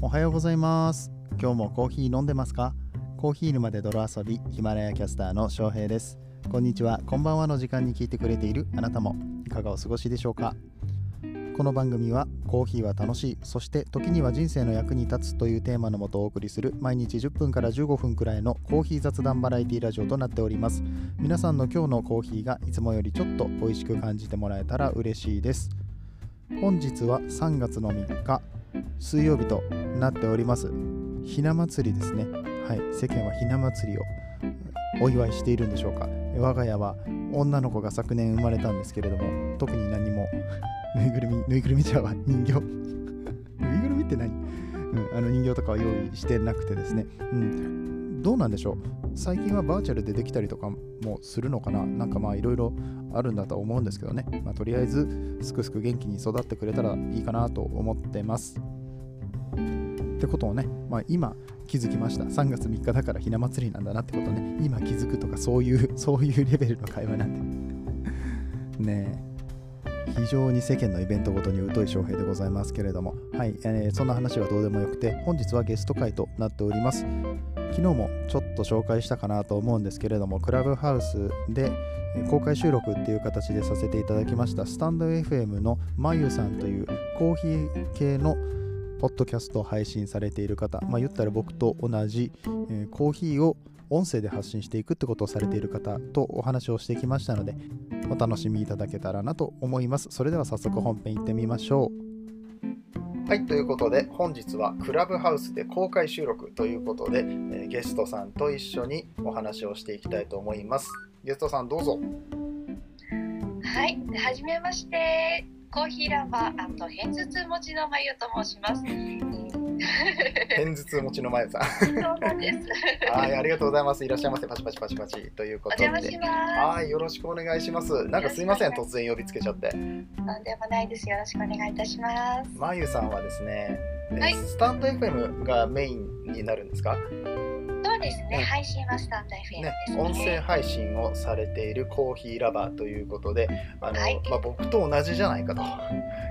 おはようございます。今日もコーヒー飲んでますか？コーヒー沼で泥遊びヒマラヤキャスターの翔平です。こんにちは。こんばんはの時間に聞いてくれているあなたもいかがお過ごしでしょうか？この番組はコーヒーは楽しいそして時には人生の役に立つというテーマのもとお送りする毎日10分から15分くらいのコーヒー雑談バラエティラジオとなっております。皆さんの今日のコーヒーがいつもよりちょっと美味しく感じてもらえたら嬉しいです。本日は3月の3日水曜日となっております。ひな祭りですね。はい。世間はひな祭りをお祝いしているんでしょうか。我が家は女の子が昨年生まれたんですけれども特に何もぬいぐるみぬいぐるみじゃは人形。ぬいぐるみって何、うん、あの人形とかは用意してなくてですね、うん、どうなんでしょう？最近はバーチャルでできたりとかもするのかな？なんかまあいろいろあるんだと思うんですけどね、まあ、とりあえずすくすく元気に育ってくれたらいいかなと思ってます。ってことをね、まあ、今気づきました。3月3日だからひな祭りなんだなってことね今気づくとかそういう そういうレベルの会話なんで。ねえ。非常に世間のイベントごとに疎い翔平でございますけれども、はい、えー、そんな話はどうでもよくて、本日はゲスト会となっております。昨日もちょっと紹介したかなと思うんですけれども、クラブハウスで公開収録っていう形でさせていただきました、スタンド FM のまゆさんというコーヒー系のポッドキャストを配信されている方、まあ、言ったら僕と同じ、えー、コーヒーを音声で発信していくってことをされている方とお話をしてきましたので、お楽しみいただけたらなと思います。それでは早速本編行ってみましょう。はい、ということで本日はクラブハウスで公開収録ということで、えー、ゲストさんと一緒にお話をしていきたいと思います。ゲストさんどうぞ。はい、はじめまして。コーヒーラバー偏頭痛持ちのまゆと申します。偏頭痛持ちのまゆさん。そうなんです。はい、ありがとうございます。いらっしゃいませ。パチパチパチパチということで。はい、よろしくお願いします。なんかすいません、突然呼びつけちゃって。なんでもないです。よろしくお願いいたします。まゆさんはですね、はい、スタンド FM がメインになるんですか？そうですね、配信はスタンド FM ですね、ね、音声配信をされているコーヒーラバーということで、あの、はい、まあ、僕と同じじゃないかと。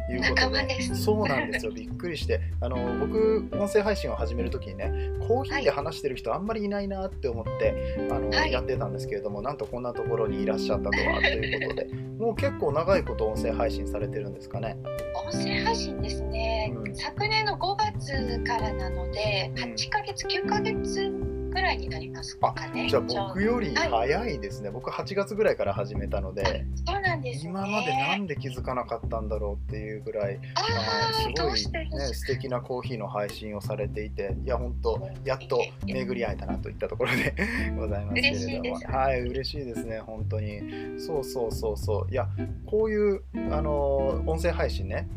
いうことで、そうなんですよ、びっくりして、あの僕、音声配信を始めるときにね、コーヒーで話してる人あんまりいないなって思って、あの、はい、やってたんですけれども、なんとこんなところにいらっしゃったとはということで、もう結構長いこと音声配信されてるんですかね？音声配信ですね、うん、昨年の5月からなので、8ヶ月、9ヶ月ぐらいになりますかね。じゃあ僕より早いですね。はい、僕8月ぐらいから始めたので、そうなんです、ね、今までなんで気づかなかったんだろうっていうぐらい、あすごいね素敵なコーヒーの配信をされていて、いや本当やっと巡り会えたなといったところで ございますけれども、はい嬉しいですね本当に。そうそうそうそう。いやこういうあの音声配信ね。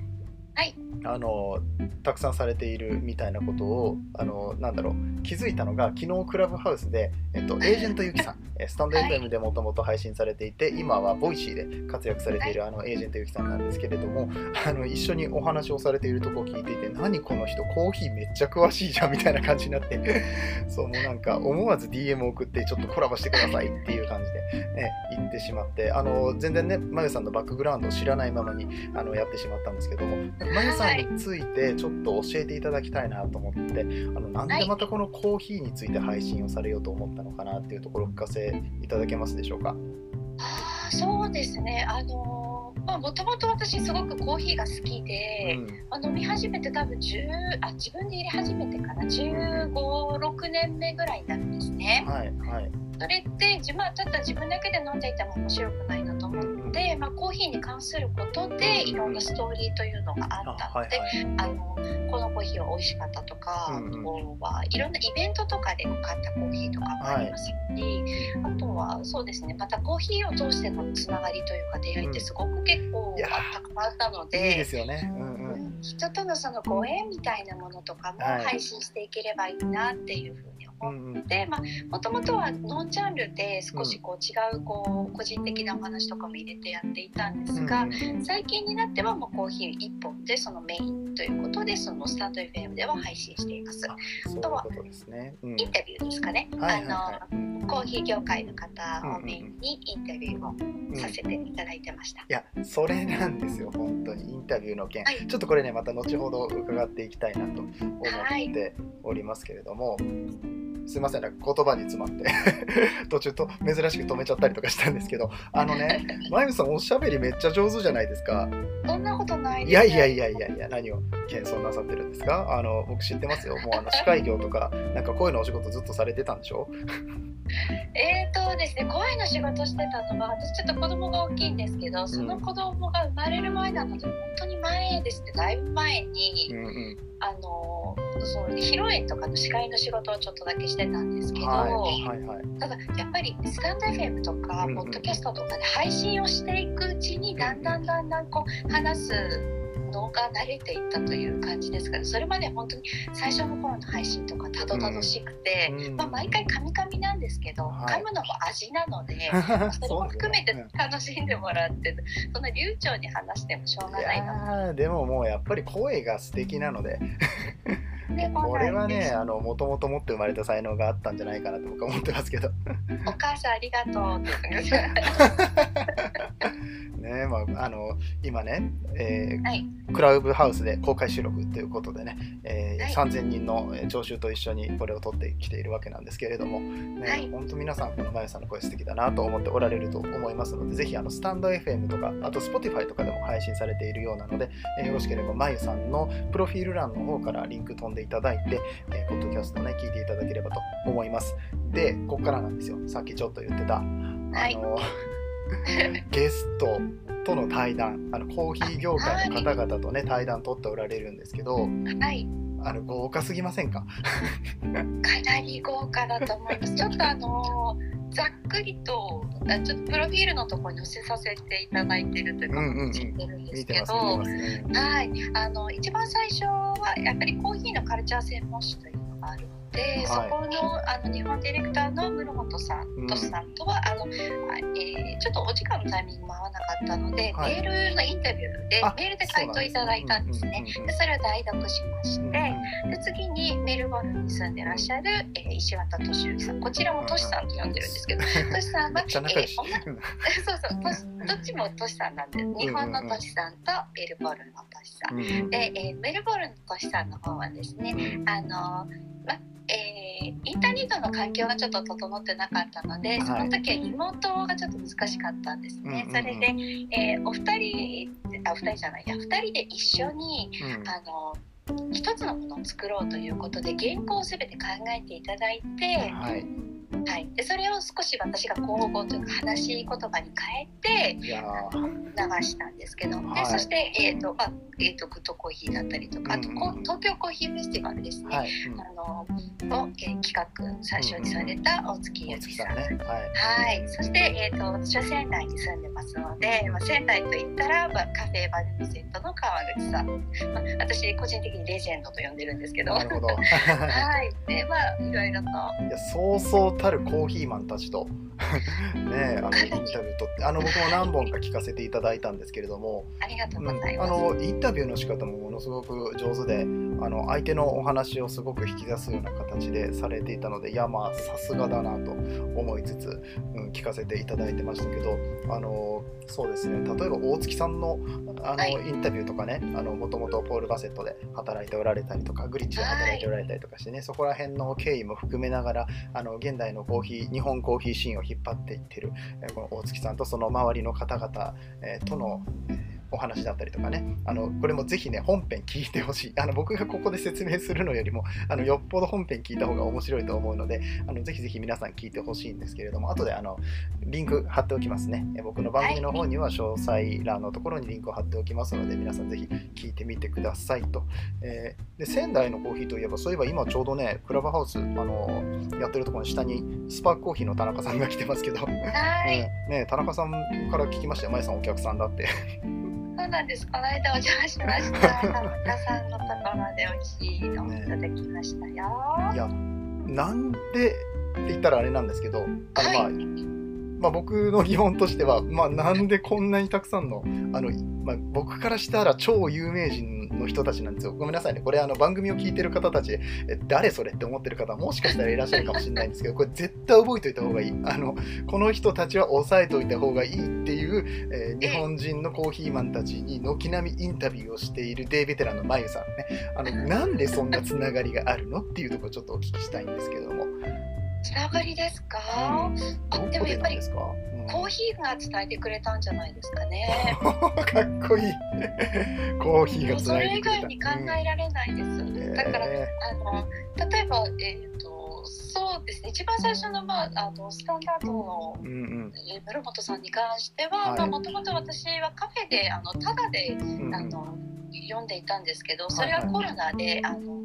はい。あのたくさんされているみたいなことをあのなんだろう気づいたのが昨日クラブハウスで、えっと、エージェントユキさん スタンド FM でもともと配信されていて今はボイシーで活躍されているあのエージェントユキさんなんですけれどもあの一緒にお話をされているとこを聞いていて何この人コーヒーめっちゃ詳しいじゃんみたいな感じになって そうもうなんか思わず DM を送ってちょっとコラボしてくださいっていう感じで、ね、言ってしまってあの全然ねまゆさんのバックグラウンドを知らないままにあのやってしまったんですけどもまゆさんについてちょっと教えていただきたいなと思って、あのなんでまたこのコーヒーについて配信をされようと思ったのかなっていうところを聞かせいただけますでしょうか？あそうですね。あのもともと私すごくコーヒーが好きで、うん、あ飲み始めて多分10あ自分で入れ始めてから1 5 6年目ぐらいになるんですね。はいはい、それって自分ただ自分だけで飲んでいても面白くないなと思って、まあ、コーヒーに関することでいろんなストーリーというのがあったので、あのこのコーヒーは美味しかったとか、あとはいろんなイベントとかで買ったコーヒーとかもありますし、あとはそうですねまたコーヒーを通してのつながりというか出会いってすごく結構たくさんあったので。いいですよね、うんうん、人とのそのご縁みたいなものとかも配信していければいいなっていうふうに思って、まあ、もともとはノンジャンルで少しこう違うこう個人的なお話とかも入れてやっていたんですが、最近になってはもうコーヒー1本でそのメインということでそのスタンド FM では配信しています。あとは、インタビューですかね。あのコーヒー業界の方をメインにインタビューをさせていただいてました。うん、いやそれなんですよ本当にインタビューの件、はい、ちょっとこれねまた後ほど伺っていきたいなと思っておりますけれども。はいすいません、なんか言葉に詰まって。途中と珍しく止めちゃったりとかしたんですけど、あのね、まゆみさん、おしゃべりめっちゃ上手じゃないですか。そんなことないです、ね、いやいやいやいやいや、何を謙遜なさってるんですか？あの僕知ってますよ。もうあの 司会業とか、なんか声のお仕事ずっとされてたんでしょ？えーとですね、声の仕事してたのは、私ちょっと子供が大きいんですけど、その子供が生まれる前なので、本当に前ですね、だいぶ前に、うんうん、あのその披露宴とかの司会の仕事をちょっとだけしてたんですけど、はいはいはい、ただやっぱりスタンド FM とか、ポッドキャストとかで配信をしていくうちにだんだんだんだんこう話すのが慣れていったという感じですからそれまで本当に最初の頃の配信とかたどたどしくて、うん、まあ、毎回カミカミなんですけど、はい、噛むのも味なので それも含めて楽しんでもらってそんな流暢に話してもしょうがないなでももうやっぱり声が素敵なのでこれはねあのもともと持って生まれた才能があったんじゃないかなと僕は思ってますけど。お母さんありがとう ねまあ、あの今ね、えーはい、クラブハウスで公開収録ということでね、えーはい、3000人の聴衆と一緒にこれを撮ってきているわけなんですけれども、ねはい、本当皆さんこのまゆさんの声素敵だなと思っておられると思いますのでぜひあのスタンド FM とかあと Spotify とかでも配信されているようなので、えー、よろしければまゆさんのプロフィール欄の方からリンク飛んでいただいて、えー、ポッドキャストね聞いていただければと思います。でここからなんですよ。さっきちょっと言ってたあの、ゲストとの対談あのコーヒー業界の方々とね対談取っておられるんですけど、はい、あの豪華すぎませんか？かなり豪華だと思います。ちょっとあのざっくりとちょっとプロフィールのところに載せさせていただいてるというか、知ってるんですけど、はい。あの一番最初はやっぱりコーヒーのカルチャー専門誌というのがあるで、はい、そこのあの日本ディレクターの室本さん、としさんとはあの、えー、ちょっとお時間のタイミングも合わなかったので、はい、メールのインタビューでメールで回答いただいたんですね。でそれを代読しまして、で次にメルボルンに住んでらっしゃる、えー、石渡敏之さん。こちらもとしさんと呼んでるんですけど、としさんは、えー、そうそうどっちもとしさんなんです。日本のとし。さんとメルボルンのとしさん。で、えー、メルボルンのとしさんの方はですね、あのまえー、インターネットの環境がちょっと整ってなかったので、その時はリモートがちょっと難しかったんですね。それで、えー、お二人あお二人じゃないや。二人で一緒に、うん、あの一つのものを作ろうということで原稿を全て考えていただいて、はいはい、でそれを少し私が口語というか話し言葉に変えて流したんですけど、はい、でそして、えーとまあえーと、グッドコーヒーだったりとかあと、うん、東京コーヒーフェスティバルですね、はい、あのを、えー、企画最初にされた大月ゆきさん、ね、はい、そして、えーと、私は仙台に住んでますので、まあ、仙台といったら、まあ、カフェバルミセットの川口さん、まあ、私個人的にレジェンドと呼んでるんですけど。はい。でまあいろいろと。いやそうそうたるコーヒーマンたちと。ねあのインタビューとってあの僕も何本か聞かせていただいたんですけれども。ありがとうございます、あのインタビューの仕方もものすごく上手であの相手のお話をすごく引き出すような形でされていたのでいやまあさすがだなと思いつつ、うん、聞かせていただいてましたけどあのそうですね。例えば大月さんのあの、はい、インタビューとかねもともとポール・バセットで働いておられたりとかグリッチで働いておられたりとかしてね、はい、そこら辺の経緯も含めながらあの現代のコーヒー日本コーヒーシーンを引っ張っていってる、えこの大月さんとその周りの方々、えとの、えお話だったりとかね、あのこれもぜひね、本編聞いてほしい。あの僕がここで説明するのよりも、あのよっぽど本編聞いた方が面白いと思うので、あのぜひぜひ皆さん聞いてほしいんですけれども、後であのリンク貼っておきますね。僕の番組の方には詳細欄のところにリンクを貼っておきますので、皆さんぜひ聞いてみてくださいと。えー、で仙台のコーヒーといえば、そういえば今ちょうどね、クラブハウス、あのやってるところの下にスパークコーヒーの田中さんが来てますけど、はい、ね、田中さんから聞きましたよ、まえさんお客さんだって。そうなんです。この間お邪魔しました。田中さんのところで美味しいのをいただきましたよ。いや、なんでって言ったらあれなんですけど、あのまあ、はい、まあ、僕の疑問としては、まあ、なんでこんなにたくさんの、あの、まあ、僕からしたら超有名人の人たちなんですよ。ごめんなさいね。これあの番組を聞いてる方たち、え誰それって思ってる方もしかしたらいらっしゃるかもしれないんですけど、これ絶対覚えておいた方がいい。あのこの人たちは押さえておいた方がいいっていう、えー、日本人のコーヒーマンたちに軒並みインタビューをしているデイベテランのまゆさんね。あのなんでそんなつながりがあるの？っていうところちょっとお聞きしたいんですけども。つながりですか、うん、あでもやっぱりコーヒーが伝えてくれたんじゃないですかね。かっこいい。コーヒーがそれ以外に考えられないです。うん、だから、あの例えばえっ、ー、とそうですね。一番最初のまああのスタンダードの、うんうん、室本さんに関しては、まあもともと私はカフェであのただで、あの読んでいたんですけど、それはコロナで、あの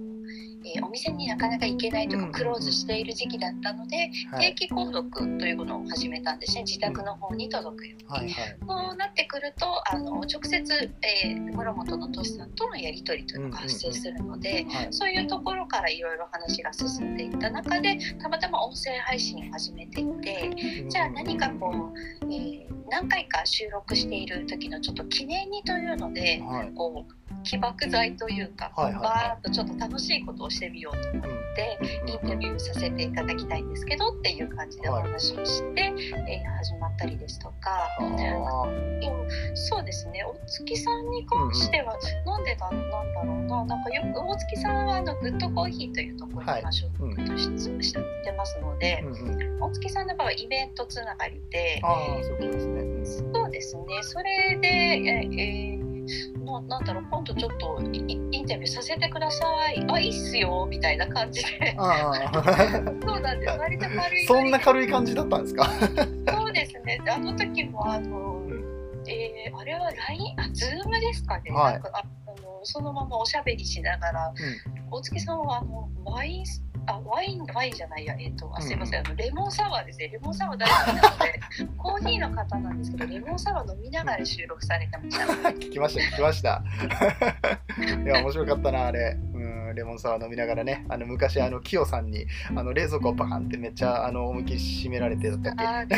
えー、お店になかなか行けないとかクローズしている時期だったので、定期購読というものを始めたんですね。自宅の方に届くように。はいはい、そうなってくるとあの直接、えー、室本のとしさんとのやり取りというのが発生するので、そういうところからいろいろ話が進んでいった中でたまたま音声配信を始めていて、じゃあ何かこう、えー、何回か収録している時のちょっと記念にというので、はい、こう起爆剤というか、はいはいはい、バーッとちょっと楽しいことをしてみようと思って、うん、インタビューさせていただきたいんですけどっていう感じでお話をして、はい、えー、始まったりですとか。そうですね。大月さんに関しては、なんでだなんだろうな。なんかよく大月さんはあのグッドコーヒーというところに所属としてしてますので、うん大月さんの場合はイベントつながりでそうですね。そうですね。それで、えーななんだろう今度ちょっとインタビューさせてください。あいいっすよみたいな感じで。そうなんです。割と軽い。そんな軽い感じだったんですか？そうですね。あの時もあの、うん、えー、あれは LINE あ Zoom ですかね、はい、なんかあのそのままおしゃべりしながら、うん、大月さんはあのワインあワインワインじゃないや。えっ、ー、とあすいません、あのレモンサワーですね。レモンサワー大好きなので コーヒーの方なんですけどレモンサワー飲みながら収録されてました。聞きました聞きました。いや面白かったなあれレモンサワー飲みながらね、あの昔、あの、キヨさんに、あの、冷蔵庫をバカンってめっちゃ、あの、思いっきり閉められてだったっけ？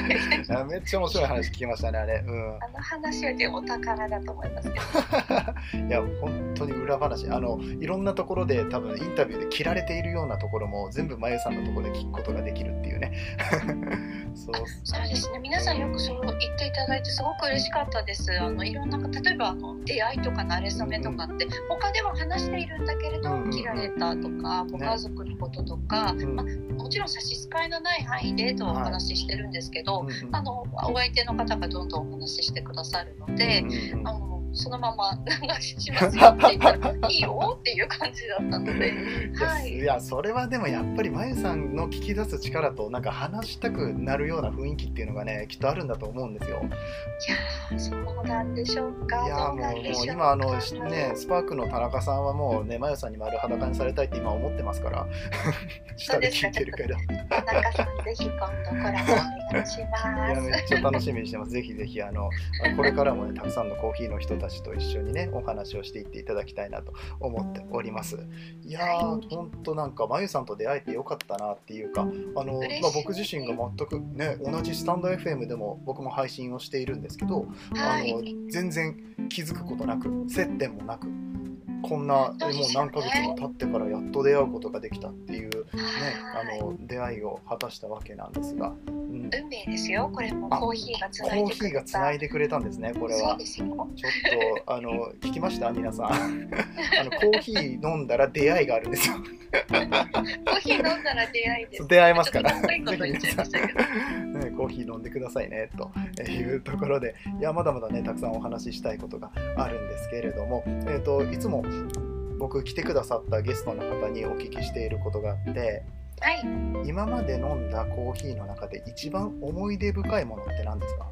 めっちゃ面白い話聞きましたね、あれ。うん。あの話はでお宝だと思いますけど。いや、本当に裏話。あの、いろんなところで多分インタビューで切られているようなところも全部まゆさんのところで聞くことができるっていうね。そうそうですね。皆さんよくそう言っていただいてすごく嬉しかったです。あの、いろんな、例えばあの出会いとか慣れ初めとかって、他では話しているんだけれど、切られたとかご家族のこととか、ね、まあ、もちろん差し支えのない範囲でとお話ししてるんですけど、はい、あのお相手の方がどんどんお話ししてくださるので、あのそのまま流しますよって言ったらいいよっていう感じだったので、はい、いやそれはでもやっぱりまゆさんの聞き出す力となんか話したくなるような雰囲気っていうのがねきっとあるんだと思うんですよ。いやそうなんでしょうか。いやもうもう今あのねスパークの田中さんはもうねまゆさんに丸裸にされたいって今思ってますから 下で聞いてるけど。田中さんぜひ今度コラボお願いします。いやめっちゃ楽しみにしてます。ぜひぜひあのこれからもねたくさんのコーヒーの人たちと一緒にねお話をしていっていただきたいなと思っております。いやーほんとなんかまゆさんと出会えてよかったなっていうかあの、まあ、僕自身が全くね同じスタンド FM でも僕も配信をしているんですけど、あの全然気づくことなく接点もなくこんなもう何ヶ月も経ってからやっと出会うことができたっていう、ね、あの出会いを果たしたわけなんですが、うん、運命ですよこれも。コーヒーがつないでコーヒーがつないでくれたんですねこれは。ちょっとあの聞きました？皆さん。あのコーヒー飲んだら出会いがあるんですよ。コーヒー飲んだら出会いです。出会いますから。ね、コーヒー飲んでくださいねと。いうところで。いやまだまだねたくさんお話ししたいことがあるんですけれども、えーといつも僕来てくださったゲストの方にお聞きしていることがあって、はい、今まで飲んだコーヒーの中で一番思い出深いものって何ですか？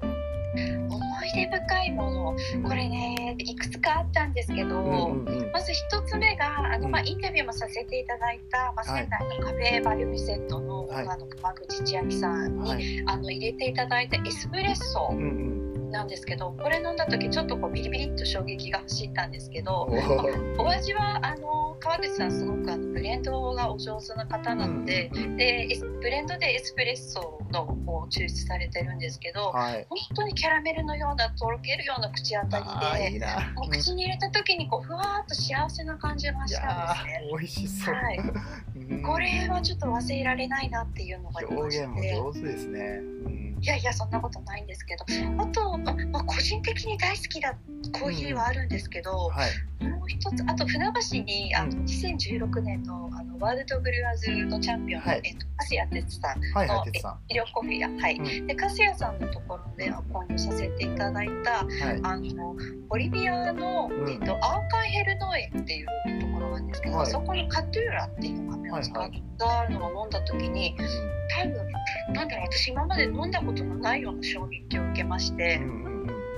思い出深いもの、これねいくつかあったんですけど、うんうんうん、まず1つ目があの、まあ、インタビューもさせていただいた、まあ、仙台のカフェバリュミセットの,、はい、あの川口千秋さんに、はい、あの入れていただいたエスプレッソ。うんうんなんですけどこれ飲んだ時ちょっとこうビリビリっと衝撃が走ったんですけどお味はあの川口さんすごくあのブレンドがお上手な方なのでうんうん、でブレンドでエスプレッソのを抽出されてるんですけど、はい、本当にキャラメルのようなとろけるような口当たりでもう口に入れた時にこうふわっと幸せな感じがしたんですね。美味しそう、はい、これはちょっと忘れられないなっていうのがありまして。表現も上手ですね。うんいやいやそんなことないんですけど。あと、まあ、個人的に大好きなコーヒーはあるんですけど、うんはい、もう一つあと船橋にあの2016年のあのワールドブルワーズのチャンピオンの、はい、えっと、粕谷哲さんの、はいはい、医療コフィー屋、はい、うん、で粕谷さんのところで購入させていただいた、はい、あのボリビアの、えっと、アーカンヘル農園っていうところなんですけど、そこにカトゥーラっていう豆を使ったのを飲んだ時に、多分なんだろう私今まで飲んだことのないような衝撃を受けまして、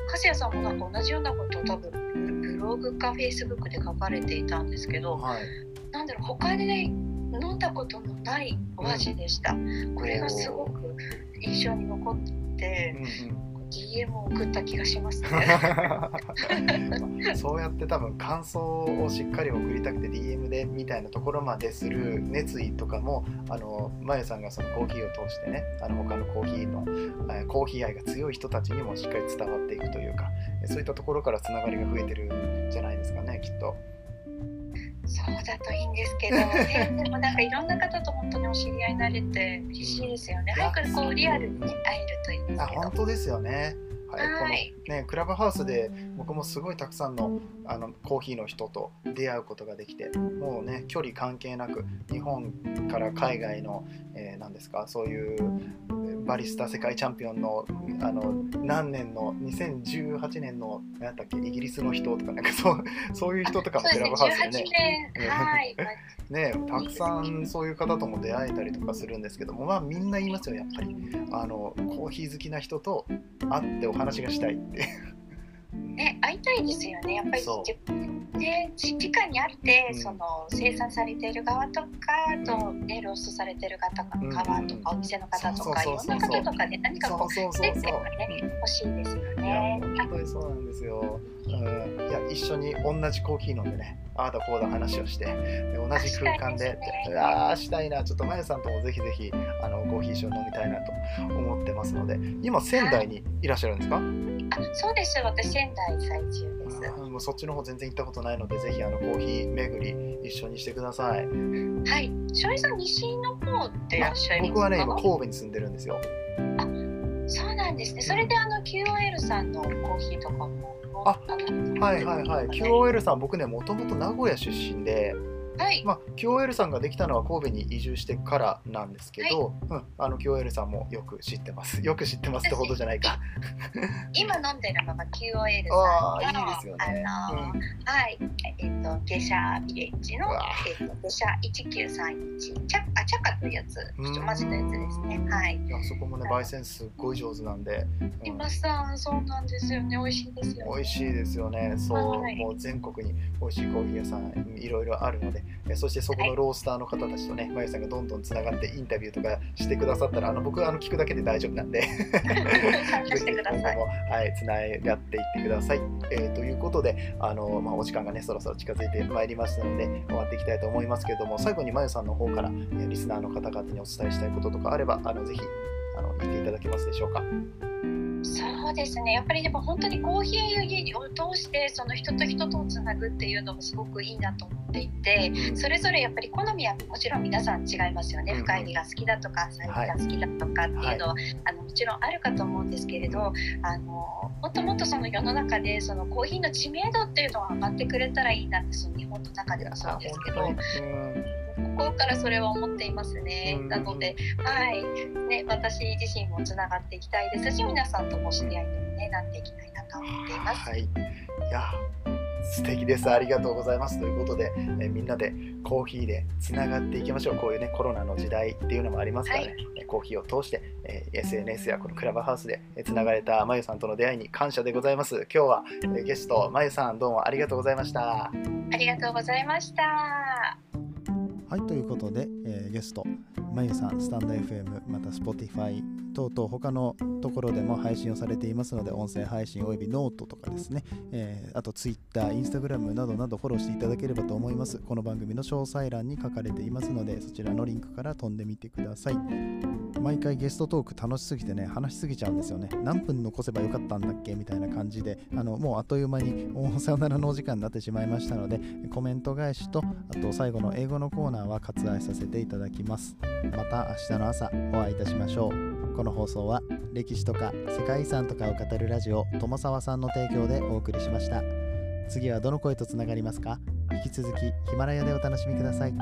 粕谷さんもなんか同じようなことを多分ブログかフェイスブックで書かれていたんですけど、はい、なんだろう他で、ね、飲んだことのないお味でした。これがすごく印象に残って、うんうん DM を送った気がしますね そうやって多分感想をしっかり送りたくて DM でみたいなところまでする熱意とかもあのまゆさんがそのコーヒーを通してねあの他のコーヒーの、えコーヒー愛が強い人たちにもしっかり伝わっていくというかそういったところからつながりが増えてるんじゃないですかねきっと。そうだといいんですけど、ね、でもなんかいろんな方と本当にお知り合いになれて嬉しいですよね。早くこうリアルに、ね、会えるといいんですけど。本当ですよね。はい、このねクラブハウスで僕もすごいたくさんのあのコーヒーの人と出会うことができてもうね距離関係なく日本から海外の、えー、何ですかそういうバリスタ世界チャンピオンのあの何年の2018年の何だっけイギリスの人とかなんかそう そういう人とかもクラブハウスでね。ねたくさんそういう方とも出会えたりとかするんですけどもまあみんな言いますよやっぱり。あのコーヒー好きな人と会ってお話がしたいって。ね、会いたいですよねやっぱりで時間にあって、うん、その生産されている側とかと、ね、ローストされてる方側とか、お店の方とかいろんな方とかで何かこう接点がね欲しいですよね。本当にそうなんですよ。うん、いや一緒に同じコーヒー飲んでねああだこうだ話をしてで同じ空間でで、ね、ああしたいな。ちょっとまゆさんともぜひぜひあのコーヒー一緒に飲みたいなと思ってますので今仙台にいらっしゃるんですか、あそうです。私仙台在住ですそっちの方全然行ったことないのでぜひあのコーヒー巡り一緒にしてください。はい。翔平さん西の方でいらっしゃいますか？僕はね今神戸に住んでるんですよ。あそうなんですね。それであの QOL さんのコーヒーとかも。あはいはいはい。QOL さん僕ねもともと名古屋出身ではい、まあ、QOL さんができたのは神戸に移住してからなんですけど、はい、うん、あの QOL さんもよく知ってます。よく知ってますってほどじゃないか。今飲んでるのが QOL さんの、あいいですよね。あのーうん、はい、えっ、ー、と、下車ビレッジの、えっ、ー、と、下車1931、チャあチャカというやつ、ちょっと混ぜたやつですね。はい。いや、そこもね、焙煎すっごい上手なんで。今、うん、さん、そうなんですよね。美味しいですよね。美味しいですよね。そう、はい、もう全国に美味しいコーヒー屋さんいろいろあるので、そしてそこのロースターの方たちとね、まゆさんがどんどんつながってインタビューとかしてくださったら、あの僕あの聞くだけで大丈夫なんで ぜひ今後も、はい、つながっていってください。えー、ということで、あのまあ、お時間がね、そろそろ近づいてまいりましたので、終わっていきたいと思いますけれども、最後にまゆさんの方から、えリスナーの方々にお伝えしたいこととかあれば、あのぜひあの言っていただけますでしょうか。そうですね。やっぱりでも本当にコーヒーを通してその人と人とをつなぐっていうのもすごくいいなと思っていてそれぞれやっぱり好みはもちろん皆さん違いますよね、深入りが好きだとか浅入りが好きだとかっていうのは、はい、あのもちろんあるかと思うんですけれどあのもっともっとその世の中でそのコーヒーの知名度っていうのは上がってくれたらいいなってその日本の中でもそうですけど。心からそれは思っていますね。なので、はい、ね、私自身もつながっていきたいですし、皆さんとも知り合いにもね、なっていきたいなと思っています。はい、いや素敵です。ありがとうございます。ということで、えみんなでコーヒーでつながっていきましょう。こういうね、コロナの時代っていうのもありますからね、はい、コーヒーを通して、え SNS やこのクラブハウスでつながれたまゆさんとの出会いに感謝でございます。今日は、えゲスト、まゆさん、どうもありがとうございました。ありがとうございました。はいということで、えー、ゲストまゆさんスタンド FM また Spotify 等々他のところでも配信をされていますので、音声配信およびノートとかですね、えー、あと Twitter、Instagram などなどフォローしていただければと思います。この番組の詳細欄に書かれていますので、そちらのリンクから飛んでみてください。毎回ゲストトーク楽しすぎてね、話しすぎちゃうんですよね。何分残せばよかったんだっけみたいな感じで、あのもうあっという間にさよならのお時間になってしまいましたので、コメント返しと、あと最後の英語のコーナーは割愛させていただきます。また明日の朝お会いいたしましょう。この放送は歴史とか世界遺産とかを語るラジオ友沢さんの提供でお送りしました。次はどの声とつながりますか？引き続きヒマラヤでお楽しみください。